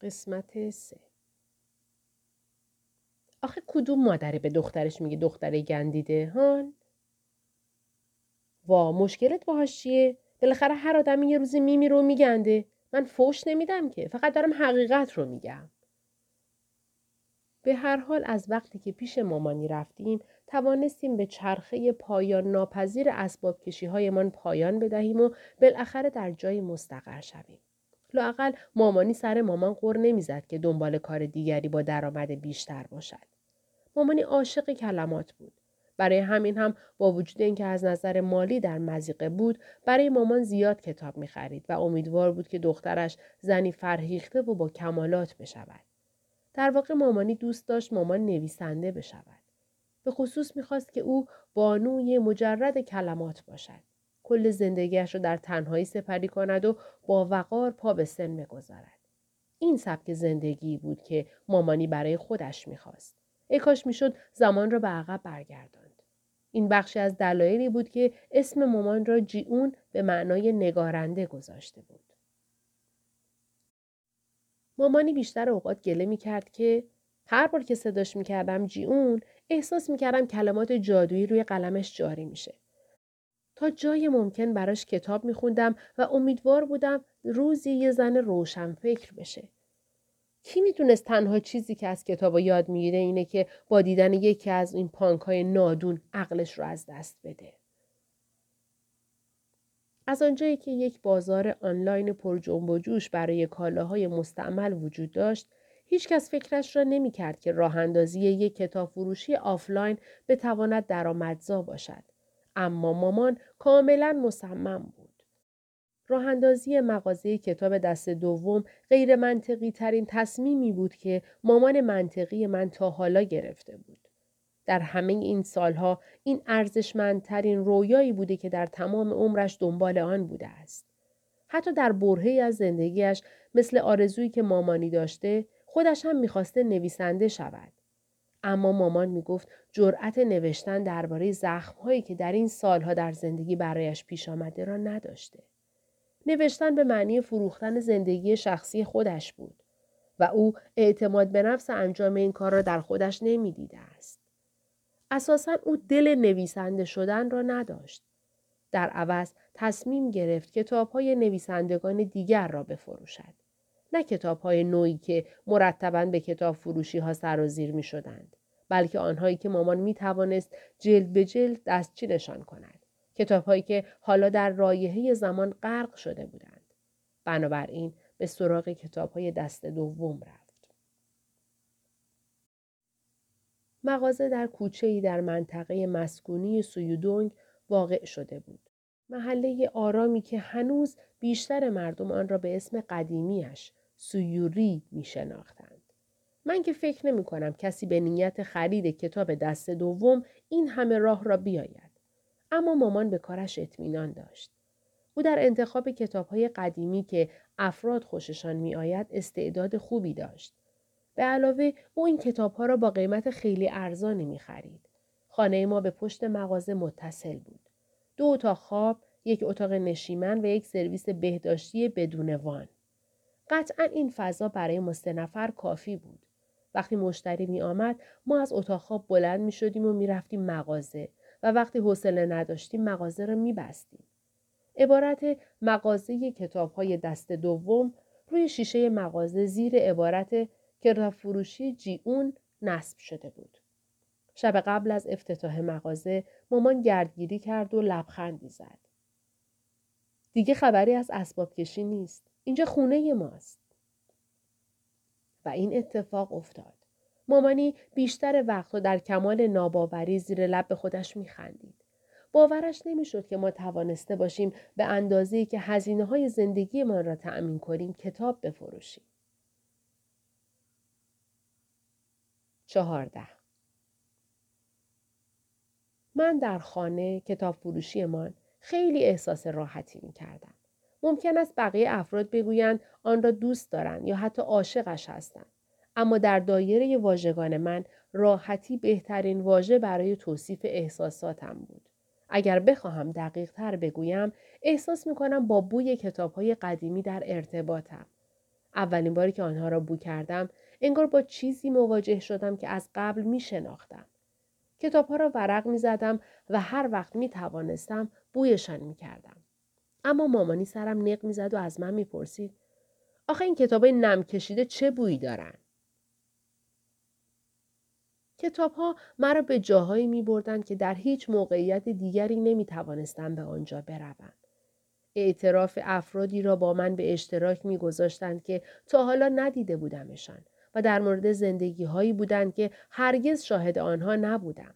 قسمت سه آخه کدوم مادری به دخترش میگه دختره گندیده هان؟ وا مشکلت باهاش چیه؟ بالاخره هر آدمی یه روزی میمیره و میگنده. من فوش نمیدم که فقط دارم حقیقت رو میگم. به هر حال از وقتی که پیش مامانی رفتیم توانستیم به چرخه پایان ناپذیر اسباب کشی هایمان پایان بدهیم و بالاخره در جای مستقر شویم. لاقل مامانی سر مامان قر نمی‌زد که دنبال کار دیگری با درآمد بیشتر باشد. مامانی عاشق کلمات بود. برای همین هم با وجود اینکه از نظر مالی در مزیقه بود برای مامان زیاد کتاب می خرید و امیدوار بود که دخترش زنی فرهیخته و با کمالات بشود. در واقع مامانی دوست داشت مامان نویسنده بشود. به خصوص می‌خواست که او بانوی مجرد کلمات باشد. کل زندگیش را در تنهایی سپری کند و با وقار پا به سن بگذارد. این سبک زندگی بود که مامانی برای خودش می‌خواست. ای کاش می‌شد زمان را به عقب برگرداند. این بخشی از دلایلی بود که اسم مامان را جیون به معنای نگارنده گذاشته بود. مامانی بیشتر اوقات گله می کرد که هر بار که صداش می کردم جیون احساس می کردم کلمات جادویی روی قلمش جاری میشه. تا جای ممکن براش کتاب می خوندم و امیدوار بودم روزی یه زن روشن فکر بشه. کی می‌دونست تنها چیزی که از کتاب یاد می‌گیره اینه که با دیدن یکی از این پانک های نادون عقلش رو از دست بده. از آنجایی که یک بازار آنلاین پر جنب و جوش برای کالاهای مستعمل وجود داشت، هیچ کس فکرش را نمی کرد که راه اندازی یک کتاب فروشی آفلاین بتواند درآمدزا باشد. اما مامان کاملا مصمم بود. راه اندازی مغازه کتاب دست دوم غیر منطقی ترین تصمیمی بود که مامان منطقی من تا حالا گرفته بود. در همه این سالها این ارزشمندترین رویایی بوده که در تمام عمرش دنبال آن بوده است. حتی در برهی از زندگیش مثل آرزویی که مامانی داشته خودش هم می‌خواسته نویسنده شود. اما مامان می‌گفت جرأت نوشتن درباره زخمهایی که در این سالها در زندگی برایش پیش آمده را نداشته. نوشتن به معنی فروختن زندگی شخصی خودش بود و او اعتماد به نفس انجام این کار را در خودش نمی‌دیده است. اساسا او دل نویسنده شدن را نداشت. در عوض تصمیم گرفت کتاب های نویسندگان دیگر را بفروشد. نه کتاب های نوعی که مرتبا به کتاب فروشی ها سرازیر می شدند. بلکه آنهایی که مامان می توانست جلد به جلد دستچینشان کند. کتابهایی که حالا در رایحه زمان غرق شده بودند. بنابراین به سراغ کتابهای دست دوم رفت. مغازه در کوچه ای در منطقه مسکونی سویودونگ واقع شده بود. محله آرامی که هنوز بیشتر مردم آن را به اسم قدیمیش سویوری می شناختند. من که فکر نمی کنم کسی به نیت خرید کتاب دست دوم این همه راه را بیاید. اما مامان به کارش اطمینان داشت. او در انتخاب کتاب های قدیمی که افراد خوششان می آید استعداد خوبی داشت. به علاوه او این کتاب ها را با قیمت خیلی ارزانی می خرید. خانه ما به پشت مغازه متصل بود. دو اتاق خواب، یک اتاق نشیمن و یک سرویس بهداشتی بدون وان. قطعا این فضا برای مستنفر کافی بود. وقتی مشتری می آمد ما از اتاق خواب بلند می شدیم و می رفتیم مغازه و وقتی حوصله نداشتیم مغازه را میبستیم. عبارت مغازه کتاب های دست دوم روی شیشه مغازه زیر عبارت کتاب فروشی جیون نصب شده بود. شب قبل از افتتاح مغازه مامان گردگیری کرد و لبخندی زد. دیگه خبری از اسباب کشی نیست. اینجا خونه ماست. و این اتفاق افتاد. مامانی بیشتر وقت در کمال ناباوری زیر لب به خودش میخندید. باورش نمی‌شد که ما توانسته باشیم به اندازه‌ای که هزینه های زندگی ما را تأمین کنیم کتاب بفروشیم. چهارده من در خانه کتاب فروشیمان خیلی احساس راحتی می کردم. ممکن است بقیه افراد بگویند آن را دوست دارند یا حتی عاشقش هستند. اما در دایره واژگان من راحتی بهترین واژه برای توصیف احساساتم بود. اگر بخواهم دقیق تر بگویم احساس می کنم با بوی کتاب های قدیمی در ارتباطم. اولین باری که آنها را بو کردم انگار با چیزی مواجه شدم که از قبل می شناختم. کتابها را ورق می زدم و هر وقت می توانستم بویشان می کردم. اما مامانی سرم نق می زد و از من می پرسید آخه این کتاب نم کشیده چه بویی دارن؟ کتاب ها مرا به جاهایی می بردن که در هیچ موقعیت دیگری نمی توانستم به آنجا بروم. اعتراف افرادی را با من به اشتراک می گذاشتند که تا حالا ندیده بودمشان و در مورد زندگی هایی بودند که هرگز شاهد آنها نبودم.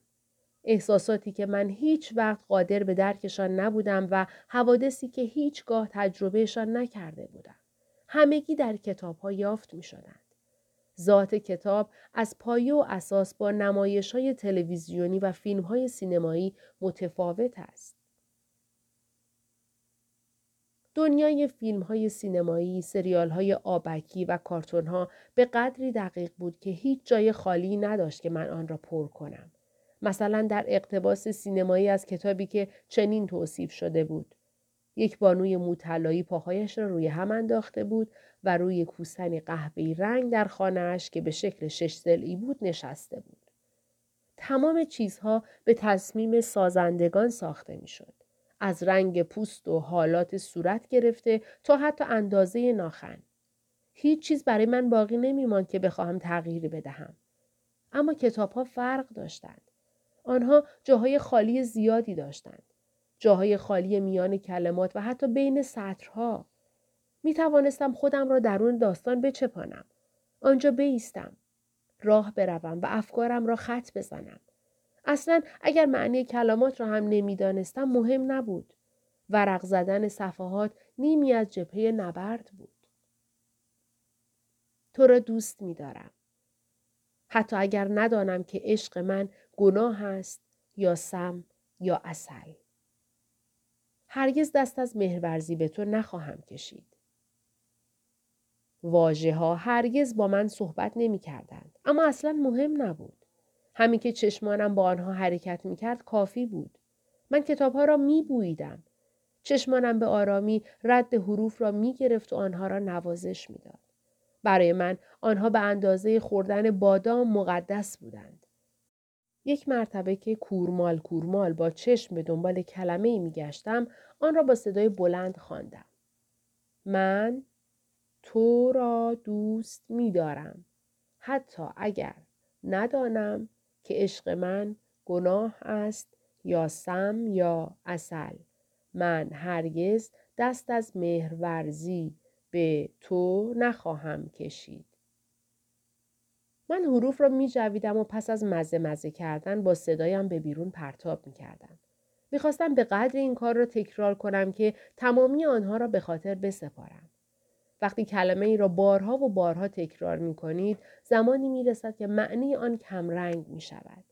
احساساتی که من هیچ وقت قادر به درکشان نبودم و حوادثی که هیچگاه تجربهشان نکرده بودم. همگی در کتاب ها یافت می شدند. ذات کتاب از پایه و اساس با نمایش های تلویزیونی و فیلم های سینمایی متفاوت است. دنیای فیلم های سینمایی، سریال های آبکی و کارتون ها به قدری دقیق بود که هیچ جای خالی نداشت که من آن را پر کنم. مثلا در اقتباس سینمایی از کتابی که چنین توصیف شده بود. یک بانوی موطلایی پاهایش را روی هم انداخته بود و روی کوسنی قهوه‌ای رنگ در خانهاش که به شکل شش ضلعی بود نشسته بود. تمام چیزها به تصمیم سازندگان ساخته می‌شد. از رنگ پوست و حالات صورت گرفته تا حتی اندازه ناخن. هیچ چیز برای من باقی نمیماند که بخواهم تغییری بدهم. اما کتاب ها فرق داشتند. آنها جاهای خالی زیادی داشتند. جاهای خالی میان کلمات و حتی بین سطرها. می توانستم خودم را درون داستان بچپانم. آنجا بیستم. راه بروم و افکارم را خط بزنم. اصلا اگر معنی کلمات را هم نمی‌دانستم مهم نبود. ورق زدن صفحات نیمی از جبهه نبرد بود. تو را دوست می دارم. حتی اگر ندانم که عشق من گناه است یا سم یا اصل. هرگز دست از مهرورزی به تو نخواهم کشید. واژه ها هرگز با من صحبت نمی کردند. اما اصلا مهم نبود. همین که چشمانم با آنها حرکت می کرد کافی بود. من کتاب ها را می بویدم. چشمانم به آرامی رد حروف را می گرفت و آنها را نوازش می داد. برای من آنها به اندازه خوردن بادام مقدس بودند. یک مرتبه که کورمال کورمال با چشم به دنبال کلمه ای می گشتم آن را با صدای بلند خواندم. من تو را دوست می دارم. حتی اگر ندانم که عشق من گناه است یا سم یا اصل. من هرگز دست از مهرورزی به تو نخواهم کشید. من حروف را می جویدم و پس از مزه مزه کردن با صدایم به بیرون پرتاب می کردم. می‌خواستم به قدر این کار را تکرار کنم که تمامی آنها را به خاطر بسپارم. وقتی کلمه ای را بارها و بارها تکرار می کنید زمانی می رسد که معنی آن کمرنگ می شود.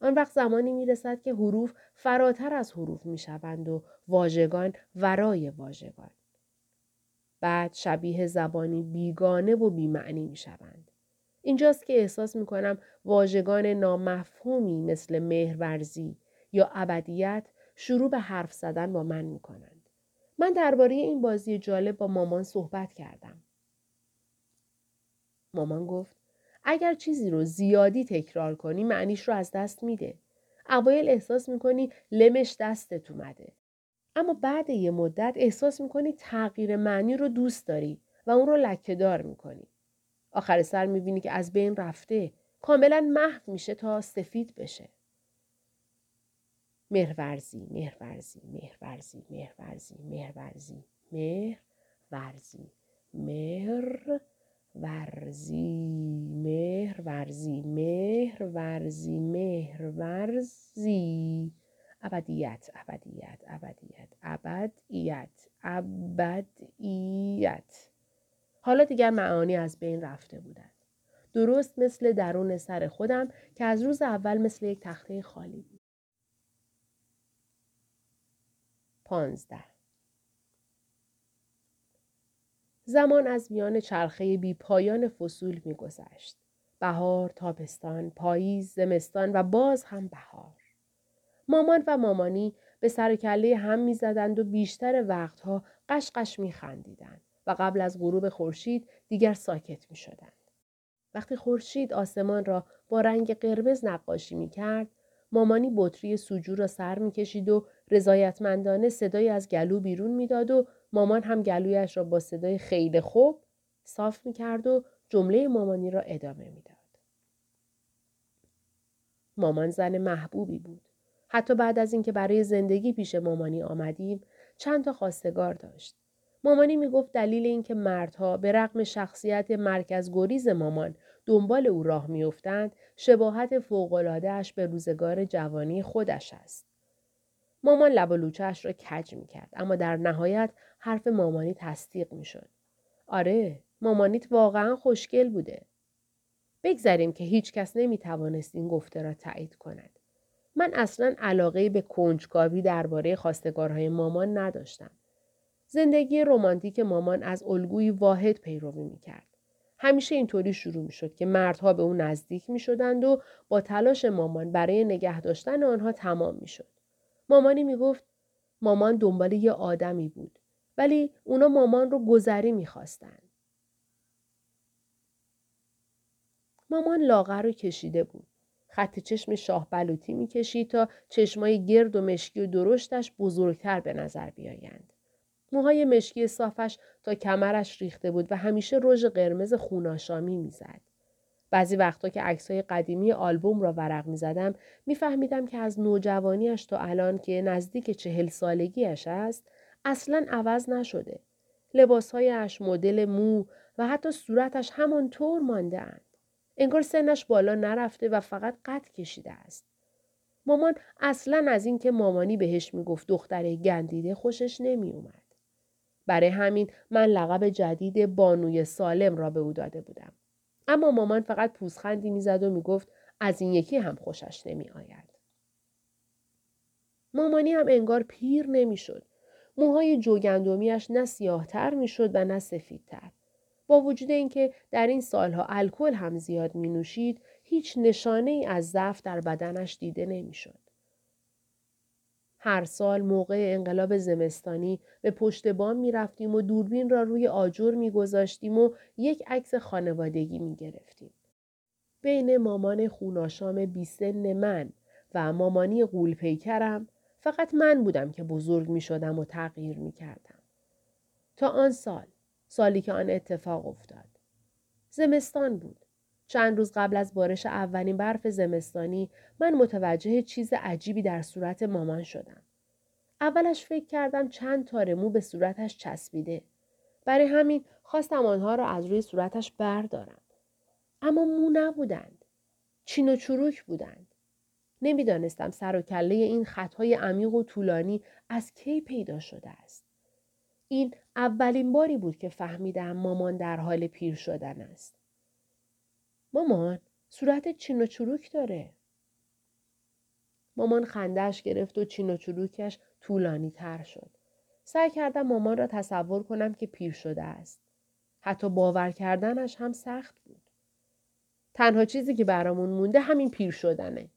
آن وقت زمانی می رسد که حروف فراتر از حروف می شوند و واژگان ورای واژگان. بعد شبیه زبانی بیگانه و بیمعنی می شوند. اینجاست که احساس می کنم واژگان نامفهومی مثل مهرورزی یا ابدیت شروع به حرف زدن با من می کنند. من درباره این بازی جالب با مامان صحبت کردم. مامان گفت اگر چیزی رو زیادی تکرار کنی معنیش رو از دست میده. اوایل احساس می‌کنی لمش دستت اومده. اما بعد یه مدت احساس می‌کنی تغییر معنی رو دوست داری و اون رو لکه دار می‌کنی. آخر سر می‌بینی که از بین رفته. کاملا محو میشه تا سفید بشه. مهرورزی، مهرورزی، مهرورزی، مهرورزی، مهرورزی، مهرورزی، مهر ورزی مهر ورزی مهر ورزی مهر ورزی ابدیت ابدیت ابدیت ابدیت ابدیت حالا دیگر معانی از بین رفته بودند درست مثل درون سر خودم که از روز اول مثل یک تخته خالی بود پانزده زمان از میان چرخه بی پایان فصول می گذشت. بهار، تابستان، پاییز، زمستان و باز هم بهار. مامان و مامانی به سر کله هم می زدند و بیشتر وقتها قشقش می خندیدند و قبل از غروب خورشید دیگر ساکت می شدند. وقتی خورشید آسمان را با رنگ قرمز نقاشی می کرد، مامانی بطری سوجو را سر می کشید و رضایتمندانه صدای از گلو بیرون می‌داد و مامان هم گلویش را با صدای خیلی خوب صاف می کرد و جمله مامانی را ادامه می‌داد. مامان زن محبوبی بود. حتی بعد از اینکه برای زندگی پیش مامانی آمدیم چند تا خواستگار داشت. مامانی می‌گفت دلیل اینکه مردها به رغم شخصیت مرکز گریز مامان دنبال او راه میافتند شباهت فوقالعادهاش به روزگار جوانی خودش است. مامان لب و را کج می‌کرد اما در نهایت حرف مامانی تصدیق می‌شد. آره مامانیت واقعا خوشگل بوده. بگذریم که هیچ کس نمی توانست این گفته را تایید کند. من اصلا علاقه به کنجکاوی درباره خواستگارهای مامان نداشتم. زندگی رمانتیک مامان از الگوی واحد پیروی می کرد. همیشه اینطوری شروع می شد که مردها به او نزدیک می شدند و با تلاش مامان برای نگه داشتن آنها تمام می شد. مامانی می گفت مامان دنبال یه آدمی بود ولی اونا مامان رو گذری می خواستند. مامان لاغر رو کشیده بود. خط چشم شاه بلوطی می کشید تا چشمای گرد و مشکی و درشتش بزرگتر به نظر بیایند. موهای مشکی صافش تا کمرش ریخته بود و همیشه رژ قرمز خوناشامی می‌زد. بعضی وقتا که عکسای قدیمی آلبوم را ورق می زدم می فهمیدم که از نوجوانیش تا الان که نزدیک چهل سالگیش است اصلا عوض نشده. لباسهایش، مدل مو و حتی صورتش همانطور مانده اند. انگار سنش بالا نرفته و فقط قد کشیده است. مامان اصلا از اینکه مامانی بهش می‌گفت دختر گندیده خوشش نمی اومد. برای همین من لقب جدید بانوی سالم را به او داده بودم. اما مامان فقط پوزخندی می‌زد و می‌گفت از این یکی هم خوشش نمی آید. مامانی هم انگار پیر نمی‌شد. موهای جوگندمیش نه سیاهتر می‌شد و نه سفیدتر. با وجود اینکه در این سالها الکل هم زیاد می نوشید هیچ نشانه ای از ضعف در بدنش دیده نمی‌شد. هر سال موقع انقلاب زمستانی به پشت بام می رفتیم و دوربین را روی آجر می گذاشتیم و یک عکس خانوادگی می گرفتیم. بین مامان خوناشام بیسن من و مامانی قولپیکرم فقط من بودم که بزرگ می شدم و تغییر می کردم. تا آن سال سالی که آن اتفاق افتاد. زمستان بود. چند روز قبل از بارش اولین برف زمستانی من متوجه چیز عجیبی در صورت مامان شدم. اولش فکر کردم چند تار مو به صورتش چسبیده. برای همین خواستم آنها را از روی صورتش بردارم. اما مو نبودند. چین و چروک بودند. نمی‌دانستم سر و کله این خطهای عمیق و طولانی از کی پیدا شده است. این اولین باری بود که فهمیدم مامان در حال پیر شدن است. مامان صورت چین و چروک داره. مامان خندهش گرفت و چین و چروکش طولانی تر شد. سعی کردم مامان را تصور کنم که پیر شده است. حتی باور کردنش هم سخت بود. تنها چیزی که برامون مونده همین پیر شدنه.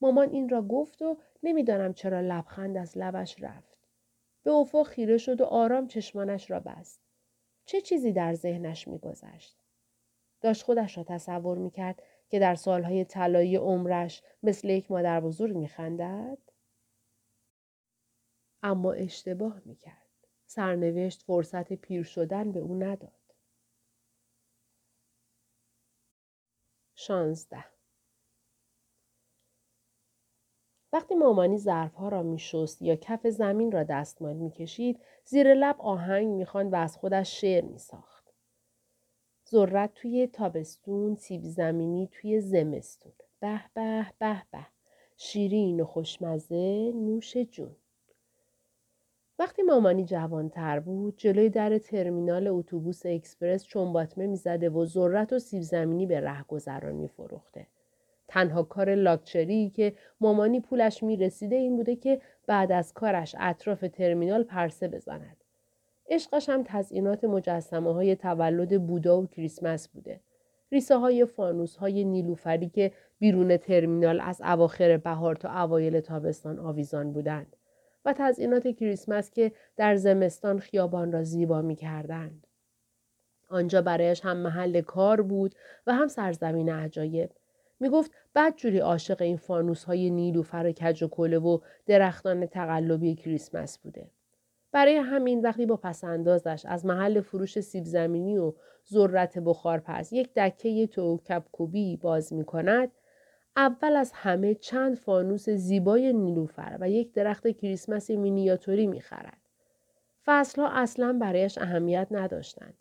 مامان این را گفت و نمی‌دانم چرا لبخند از لبش رفت. به افق خیره شد و آرام چشمانش را بست. چه چیزی در ذهنش میگذشت؟ داشت خودش را تصور می‌کرد که در سالهای طلایی عمرش مثل یک مادر بزرگ میخندد؟ اما اشتباه می‌کرد. سرنوشت فرصت پیر شدن به او نداد. شانزده وقتی مامانی ظرفها را میشست یا کف زمین را دستمال می‌کشید زیر لب آهنگ می‌خواند و از خودش شعر میساخت ذرت توی تابستون سیب زمینی توی زمستون. به به به به. شیرین و خوشمزه نوش جون. وقتی مامانی جوانتر بود جلوی در ترمینال اتوبوس اکسپرس چنباتمه می‌زده و ذرت و سیب زمینی به رهگذران میفروخته. تنها کار لاکچری که مامانی پولش می‌رسیده این بوده که بعد از کارش اطراف ترمینال پرسه بزند. عشقش هم تزئینات مجسمه های تولد بودا و کریسمس بوده. ریسه های فانوس های نیلوفری که بیرون ترمینال از اواخر بهار تا اوایل تابستان آویزان بودند و تزئینات کریسمس که در زمستان خیابان را زیبا می کردند. آنجا برایش هم محل کار بود و هم سرزمین عجایب. می گفت بدجوری عاشق این فانوس های نیلوفر و کج و کله و درختان تقلبی کریسمس بوده. برای همین وقتی با پسندازش از محل فروش سیب زمینی و ذرت بخارپز یک دکه تو کبکوبی باز می کند اول از همه چند فانوس زیبای نیلوفر و یک درخت کریسمس مینیاتوری می خرد. فصلها اصلا برایش اهمیت نداشتند.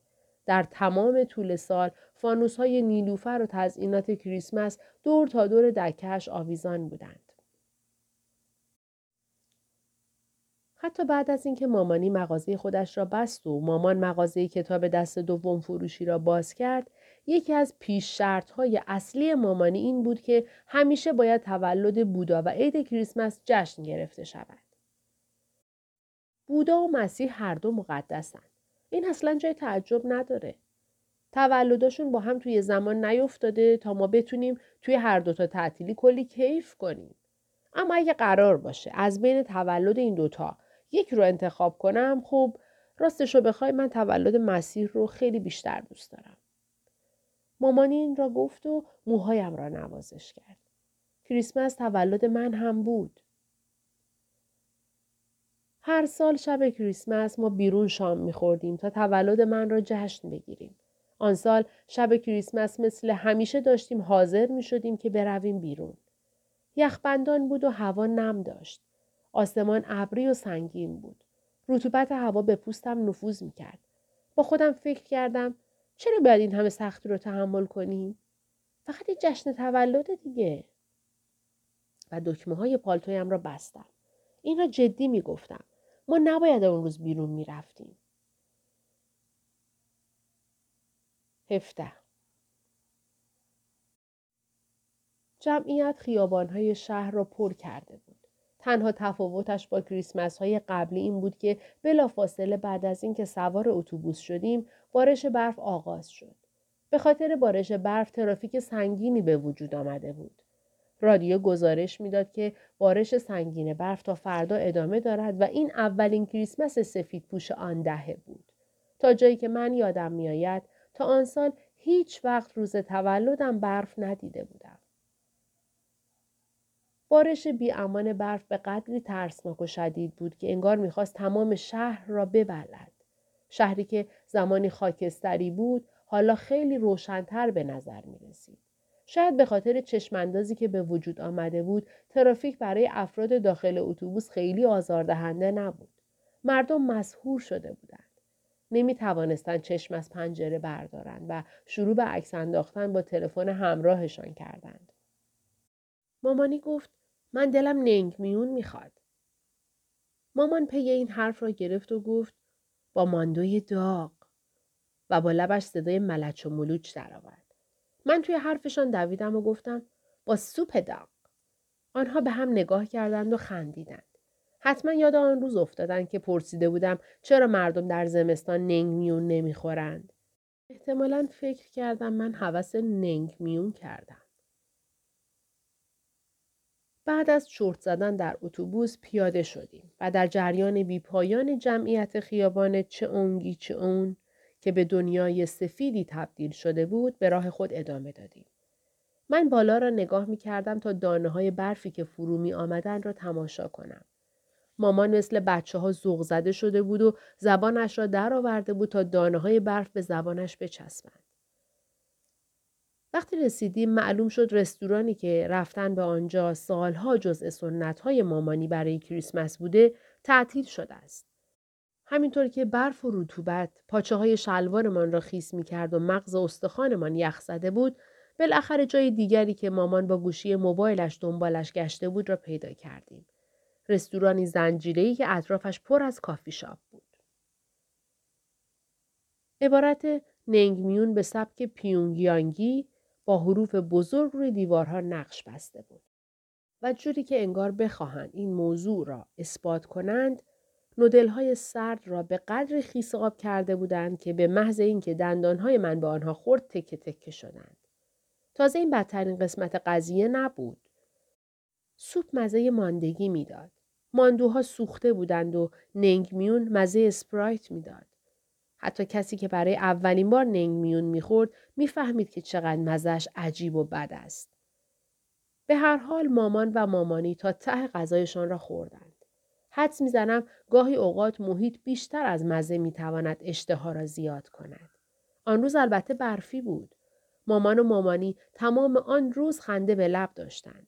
در تمام طول سال فانوس های نیلوفر و تزئینات کریسمس دور تا دور دکهش آویزان بودند. حتی بعد از اینکه مامانی مغازه خودش را بست و مامان مغازه کتاب دست دوم فروشی را باز کرد یکی از پیش شرط های اصلی مامانی این بود که همیشه باید تولد بودا و عید کریسمس جشن گرفته شود. بودا و مسیح هر دو مقدسند. این اصلا جای تعجب نداره. تولداشون با هم توی زمان نیفتاده تا ما بتونیم توی هر دوتا تعطیلی کلی کیف کنیم. اما اگه قرار باشه از بین تولد این دوتا یک رو انتخاب کنم خب راستش رو بخوای من تولد مسیح رو خیلی بیشتر دوست دارم. مامانی این را گفت و موهایم را نوازش کرد. کریسمس تولد من هم بود. هر سال شب کریسمس ما بیرون شام میخوردیم تا تولد من را جشن بگیریم. آن سال شب کریسمس مثل همیشه داشتیم حاضر می شدیم که برویم بیرون. یخبندان بود و هوا نم داشت. آسمان ابری و سنگین بود. رطوبت هوا به پوستم نفوذ می کرد. با خودم فکر کردم چرا باید این همه سختی رو تحمل کنیم؟ فقط یه جشن تولد دیگه. و دکمه های پالتویم را بستم. این را جدی می گفتم. ما نباید اون روز بیرون می رفتیم. هفته جمعیت خیابانهای شهر را پر کرده بود. تنها تفاوتش با کریسمس های قبلی این بود که بلافاصله بعد از اینکه سوار اتوبوس شدیم بارش برف آغاز شد. به خاطر بارش برف ترافیک سنگینی به وجود آمده بود. رادیو گزارش می‌داد که بارش سنگین برف تا فردا ادامه دارد و این اولین کریسمس سفید پوش آن دهه بود. تا جایی که من یادم میآید تا آن سال هیچ وقت روز تولدم برف ندیده بودم. بارش امان برف به قدری ترسناک و شدید بود که انگار می‌خواست تمام شهر را ببلد. شهری که زمانی خاکستری بود حالا خیلی روشنتر به نظر می رسید. شاید به خاطر چشماندازی که به وجود آمده بود ترافیک برای افراد داخل اتوبوس خیلی آزاردهنده نبود. مردم مسهور شده بودند. نمی توانستند چشم از پنجره بردارند و شروع به عکس انداختن با تلفن همراهشان کردند. مامانی گفت من دلم ننگ میون می‌خواد. مامان پی این حرف را گرفت و گفت با ماندوی داغ و با لبش صدای ملچ و ملوچ درآورد. من توی حرفشان دویدم و گفتم با سوپ داغ. آنها به هم نگاه کردند و خندیدند. حتما یاد آن روز افتادند که پرسیده بودم چرا مردم در زمستان ننگ میون نمی‌خورند. احتمالا فکر کردم من حوس ننگ میون کردم. بعد از چرت زدن در اتوبوس پیاده شدیم و در جریان بیپایان جمعیت خیابان چه اونگی چه اون که به دنیای سفیدی تبدیل شده بود به راه خود ادامه دادیم. من بالا را نگاه می کردم تا دانه های برفی که فرو می آمدن را تماشا کنم. مامان مثل بچه ها زده شده بود و زبانش را درآورده بود تا دانه های برف به زبانش بچسبند. وقتی رسیدیم معلوم شد رستورانی که رفتن به آنجا سالها جزء سنت های مامانی برای کریسمس بوده تعطیل شده است. همینطور که برف و رطوبت پاچه های شلوارمان را خیس می کرد و مغز استخوانمان یخ زده بود بالاخره جای دیگری که مامان با گوشی موبایلش دنبالش گشته بود را پیدا کردیم. رستورانی زنجیره‌ای که اطرافش پر از کافی شاپ بود. عبارت ننگمیون به سبک پیونگیانگی با حروف بزرگ روی دیوارها نقش بسته بود. و جوری که انگار بخواهند این موضوع را اثبات کنند نودل های سرد را به قدری خیس آب کرده بودند که به محض اینکه دندانهای من به آنها خورد تکه تکه شدند. تازه این بدترین قسمت قضیه نبود. سوپ مزه ماندگی می‌داد. ماندوها سوخته بودند و ننگمیون مزه اسپرایت می‌داد. حتی کسی که برای اولین بار ننگمیون می‌خورد می‌فهمید که چقدر مزهش عجیب و بد است. به هر حال مامان و مامانی تا ته غذایشان را خوردند. حدس می‌زنم گاهی اوقات محیط بیشتر از مزه می‌تواند اشتها را زیاد کند. آن روز البته برفی بود. مامان و مامانی تمام آن روز خنده به لب داشتند.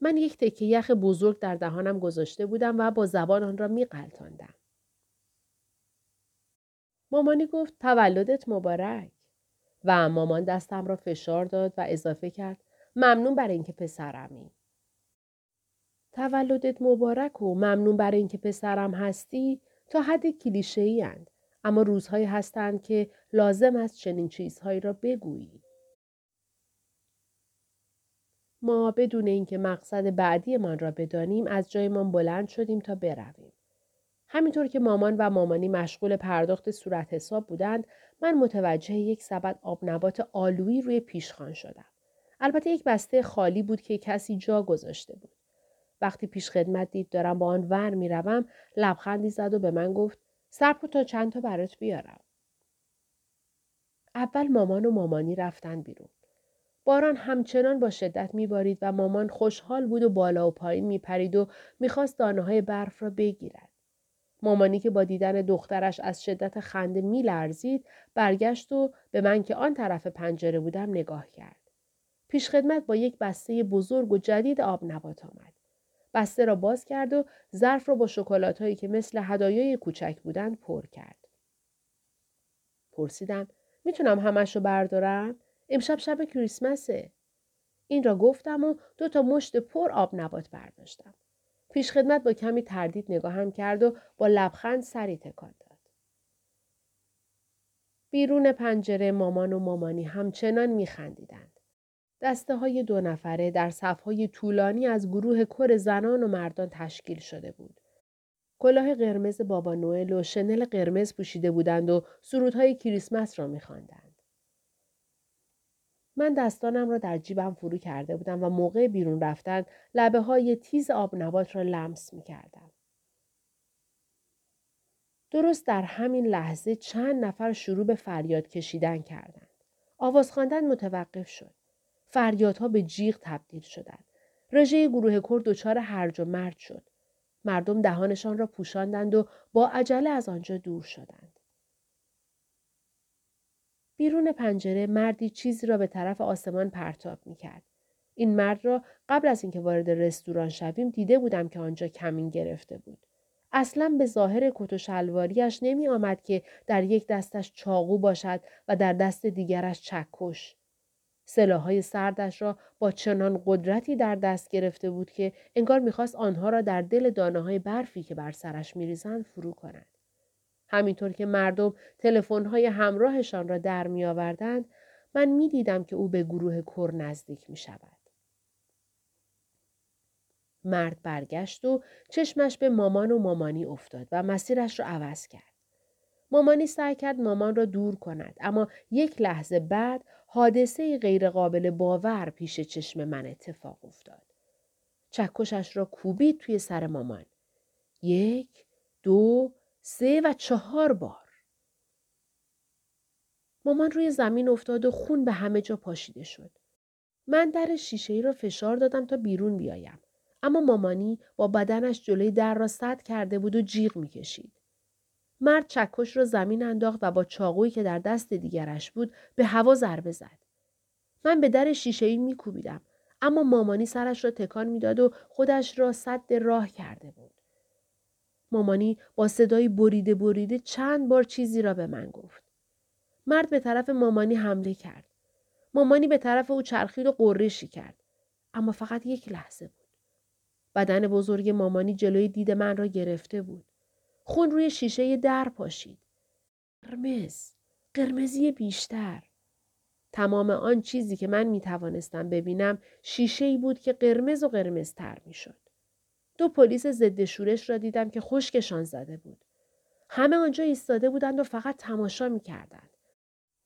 من یک تکه یخ بزرگ در دهانم گذاشته بودم و با زبان آن را میقلتاندم. مامانی گفت تولدت مبارک و مامان دستم را فشار داد و اضافه کرد ممنون برای اینکه پسرمی. تولدت مبارک و ممنون برای اینکه پسرم هستی تا حد کلیشه ای اما روزهایی هستند که لازم است چنین چیزهایی را بگویی. ما بدون اینکه مقصد بعدیمان را بدانیم از جایمان بلند شدیم تا برویم. همینطور که مامان و مامانی مشغول پرداخت صورت حساب بودند من متوجه یک سبد آب نبات آلویی روی پیشخان شدم. البته یک بسته خالی بود که کسی جا گذاشته بود. وقتی پیش خدمت دید دارم با آن ور می‌روم لبخندی زد و به من گفت سرپو تا چند تا برات بیارم. اول مامان و مامانی رفتن بیرون. باران همچنان با شدت میبارید و مامان خوشحال بود و بالا و پایین میپرید و می‌خواست دانه های برف را بگیرد. مامانی که با دیدن دخترش از شدت خنده میلرزید برگشت و به من که آن طرف پنجره بودم نگاه کرد. پیشخدمت با یک بسته بزرگ و جدید آب نبات آمد. بسته را باز کرد و ظرف را با شکلات هایی که مثل هدایای کوچک بودند پر کرد. پرسیدم می‌تونم همش رو بردارم؟ امشب شب کریسمسه. این را گفتم و دو تا مشت پر آب نبات برداشتم. پیشخدمت با کمی تردید نگاهم کرد و با لبخند سری تکان داد. بیرون پنجره مامان و مامانی همچنان میخندیدند. دسته های دو نفره در صفهای طولانی از گروه کر زنان و مردان تشکیل شده بود. کلاه قرمز بابا نوئل و شنل قرمز پوشیده بودند و سرودهای کریسمس را میخواندند. من دستانم را در جیبم فرو کرده بودم و موقع بیرون رفتن لبه های تیز آب نبات را لمس می کردم. درست در همین لحظه چند نفر شروع به فریاد کشیدن کردند. آواز خواندن متوقف شد. فریادها به جیغ تبدیل شدند. رژه گروه کرد دچار هرج و مرد شد. مردم دهانشان را پوشاندند و با عجله از آنجا دور شدند. بیرون پنجره مردی چیزی را به طرف آسمان پرتاب می کرد. این مرد را قبل از اینکه وارد رستوران شویم دیده بودم که آنجا کمین گرفته بود. اصلا به ظاهر کت و شلواریش نمی آمد که در یک دستش چاقو باشد و در دست دیگرش چکش. سلاحهای سردش را با چنان قدرتی در دست گرفته بود که انگار می‌خواست آنها را در دل دانه های برفی که بر سرش میریزند فرو کند. همینطور که مردم تلفن‌های همراهشان را در می آوردند، من می دیدم که او به گروه کر نزدیک می شود. مرد برگشت و چشمش به مامان و مامانی افتاد و مسیرش را عوض کرد. مامانی سعی کرد مامان را دور کند اما یک لحظه بعد حادثه غیرقابل باور پیش چشم من اتفاق افتاد. چکشش را کوبید توی سر مامان. یک، دو، سه و چهار بار. مامان روی زمین افتاد و خون به همه جا پاشیده شد. من در شیشه ای را فشار دادم تا بیرون بیایم. اما مامانی با بدنش جلوی در را سد کرده بود و جیغ می‌کشید. مرد چکش را زمین انداخت و با چاقویی که در دست دیگرش بود به هوا ضربه زد. من به در شیشه ای میکوبیدم اما مامانی سرش را تکان می‌داد و خودش را صد راه کرده بود. مامانی با صدایی بریده بریده چند بار چیزی را به من گفت. مرد به طرف مامانی حمله کرد. مامانی به طرف او چرخید و قرشی کرد. اما فقط یک لحظه بود. بدن بزرگ مامانی جلوی دید من را گرفته بود. خون روی شیشه در پاشید. قرمز. قرمزی بیشتر. تمام آن چیزی که من می توانستم ببینم شیشه ای بود که قرمز و قرمزتر می شد. دو پلیس ضد شورش را دیدم که خشکشان زده بود. همه آنجا ایستاده بودند و فقط تماشا می کردند.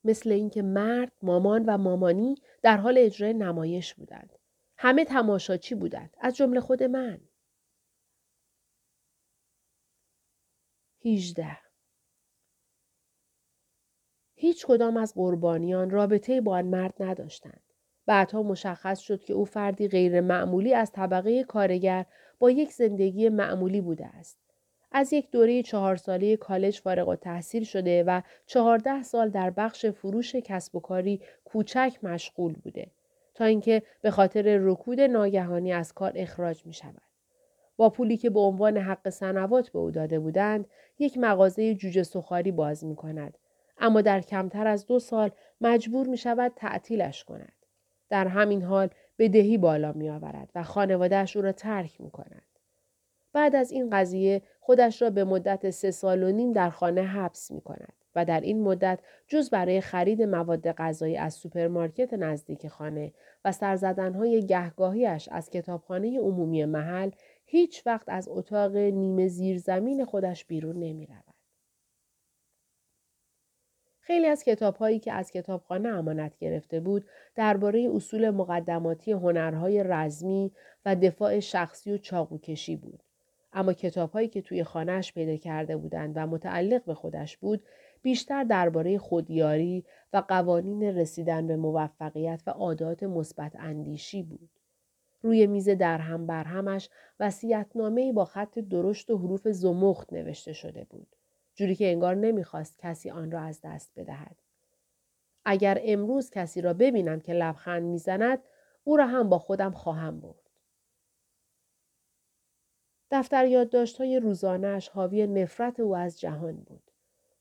مثل اینکه مرد، مامان و مامانی در حال اجرای نمایش بودند. همه تماشاچی بودند از جمله خود من. هیجده هیچ کدام از قربانیان رابطه با آن مرد نداشتند. بعدها مشخص شد که او فردی غیر معمولی از طبقه کارگر با یک زندگی معمولی بوده است. از یک دوره چهار ساله کالج فارغ و تحصیل شده و چهارده سال در بخش فروش کسب و کاری کوچک مشغول بوده تا اینکه به خاطر رکود ناگهانی از کار اخراج می شود. با پولی که به عنوان حق سنوات به او داده بودند یک مغازه جوجه سخاری باز می کند. اما در کمتر از دو سال مجبور می شود تعطیلش کند. در همین حال بدهی بالا می آورد و خانوادهش او را ترک می کند. بعد از این قضیه خودش را به مدت سه سال و نیم در خانه حبس می کند و در این مدت جز برای خرید مواد غذایی از سوپرمارکت نزدیک خانه و سرزدنهای گهگاهیش از کتابخانه عمومی محل هیچ وقت از اتاق نیمه زیرزمین خودش بیرون نمی رود. خیلی از کتابهایی که از کتابخانه امانت گرفته بود درباره اصول مقدماتی هنرهای رزمی و دفاع شخصی و چاقوکشی بود. اما کتابهایی که توی خانهش پیدا کرده بودند و متعلق به خودش بود بیشتر درباره خودیاری و قوانین رسیدن به موفقیت و عادات مثبت اندیشی بود. روی میز درهم برهمش وسیعتنامهای با خط درشت و حروف زمخت نوشته شده بود. جوری که انگار نمی‌خواست کسی آن را از دست بدهد. اگر امروز کسی را ببینم که لبخند می‌زند او را هم با خودم خواهم برد. دفتر یادداشت های روزانهش حاوی نفرت او از جهان بود.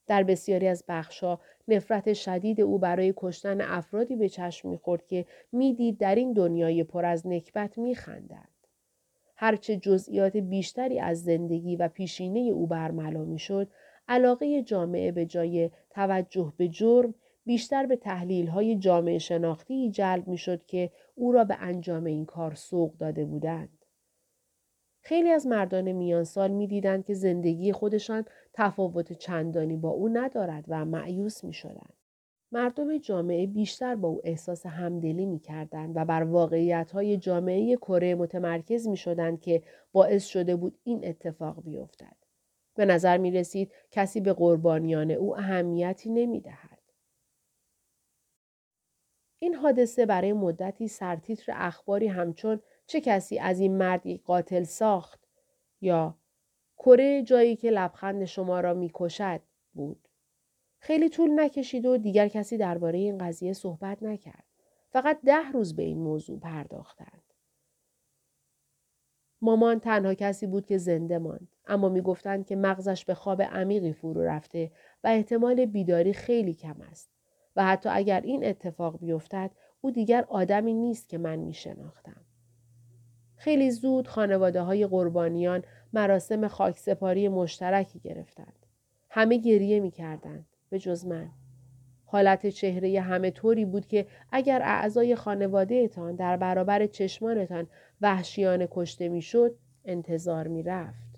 در بسیاری از بخشها نفرت شدید او برای کشتن افرادی به چشم می‌خورد که می‌دید در این دنیای پر از نکبت میخندند. هرچه جزئیات بیشتری از زندگی و پیشینه او برملا می‌شد علاقه جامعه به جای توجه به جرم بیشتر به تحلیل های جامعه شناختی جلب می شد که او را به انجام این کار سوق داده بودند. خیلی از مردان میان سال می دیدند که زندگی خودشان تفاوت چندانی با او ندارد و معیوس می شدند. مردم جامعه بیشتر با او احساس همدلی می کردند و بر واقعیت های جامعه کره متمرکز می شدند که باعث شده بود این اتفاق بیفتد. به نظر می رسید کسی به قربانیان او اهمیتی نمی دهد. این حادثه برای مدتی سرتیتر اخباری همچون چه کسی از این مردی قاتل ساخت یا کره جایی که لبخند شما را می‌کشد بود. خیلی طول نکشید و دیگر کسی درباره این قضیه صحبت نکرد. فقط ده روز به این موضوع پرداختند. مامان تنها کسی بود که زنده ماند اما می‌گفتند که مغزش به خواب عمیقی فرو رفته و احتمال بیداری خیلی کم است و حتی اگر این اتفاق بیفتد او دیگر آدمی نیست که من می شناختم. خیلی زود خانواده های قربانیان مراسم خاکسپاری مشترکی گرفتند. همه گریه می کردند به جز من. حالت چهره همه طوری بود که اگر اعضای خانوادهتان در برابر چشمانتان وحشیانه کشته می‌شد انتظار می رفت.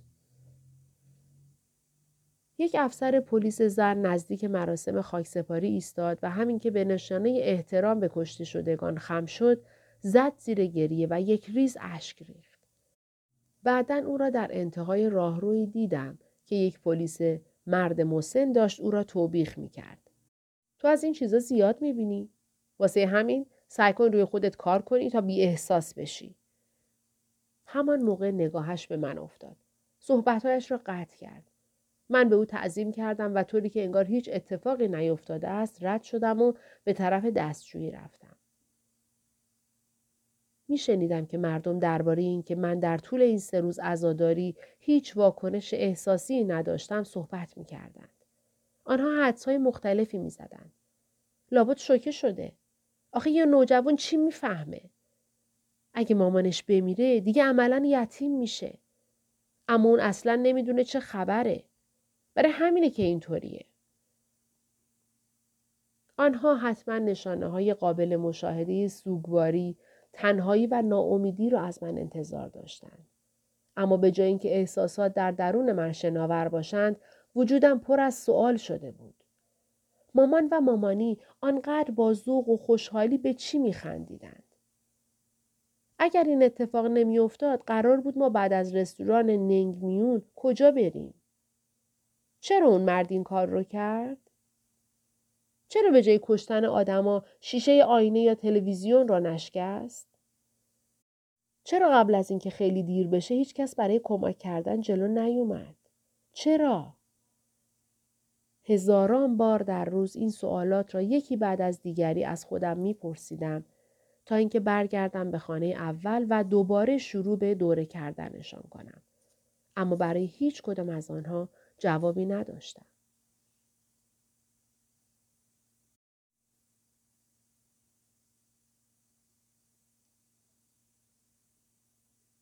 یک افسر پلیس زن نزدیک مراسم خاکسپاری ایستاد و همین که به نشانه احترام به کشته شدگان خم شد زد زیر گریه و یک ریز اشک ریخت. بعدا او را در انتهای راهروی دیدم که یک پلیس مرد مسن داشت او را توبیخ می کرد. تو از این چیزا زیاد می‌بینی؟ واسه همین سعی کن روی خودت کار کنی تا بی احساس بشی. همان موقع نگاهش به من افتاد. صحبتهایش را قطع کرد. من به او تعظیم کردم و طوری که انگار هیچ اتفاقی نیفتاده است رد شدم و به طرف دستشویی رفتم. میشنیدم که مردم درباره اینکه من در طول این سه روز عزاداری هیچ واکنش احساسی نداشتم صحبت می‌کردند. آنها حدسهای مختلفی می‌زدند. لابد شوکه شده. آخه یه نوجوان چی می‌فهمه؟ اگه مامانش بمیره دیگه عملا یتیم میشه. اما اون اصلا نمی‌دونه چه خبره. برای همینه که اینطوریه. آنها حتما نشانه های قابل مشاهده سوگواری، تنهایی و ناامیدی را از من انتظار داشتند. اما به جای اینکه احساسات در درون من شناور باشند، وجودم پر از سوال شده بود. مامان و مامانی آنقدر با ذوق و خوشحالی به چی میخندیدند؟ اگر این اتفاق نمیافتاد قرار بود ما بعد از رستوران ننگ میون کجا بریم؟ چرا اون مرد این کار رو کرد؟ چرا به جای کشتن آدما شیشه آینه یا تلویزیون را نشکست؟ چرا قبل از اینکه خیلی دیر بشه هیچ کس برای کمک کردن جلو نیومد؟ چرا؟ هزاران بار در روز این سوالات را یکی بعد از دیگری از خودم میپرسیدم تا اینکه برگردم به خانه اول و دوباره شروع به دوره کردنشان کنم. اما برای هیچ کدام از آنها جوابی نداشتم.